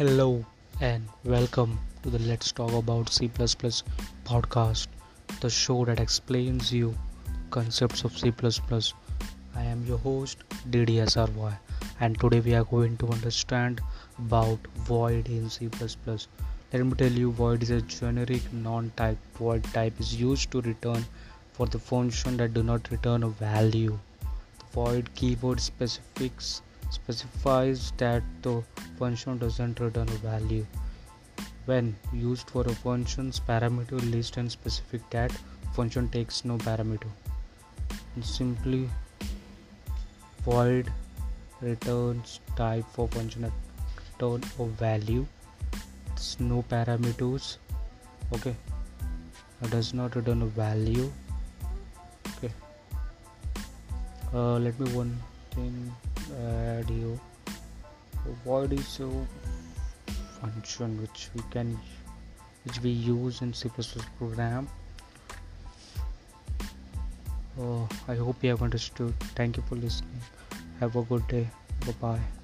Hello and welcome to the Let's Talk About C podcast, the show that explains you concepts of C++. I am your host DDSRY and today we are going to understand about void in C++. Let me tell you void is a generic non-type. Void type is used to return for the function that do not return a value. The void keyword specifics specifies that the function doesn't return a value. When used for a function's parameter list and specific that function takes no parameter. And simply void returns type for function return of value. It's no parameters. Okay. It does not return a value. Okay. Uh, let me one thing radio. Void is a function which we can which we use in C++ program. Uh, I hope you have understood. Thank you for listening. Have a good day. Bye bye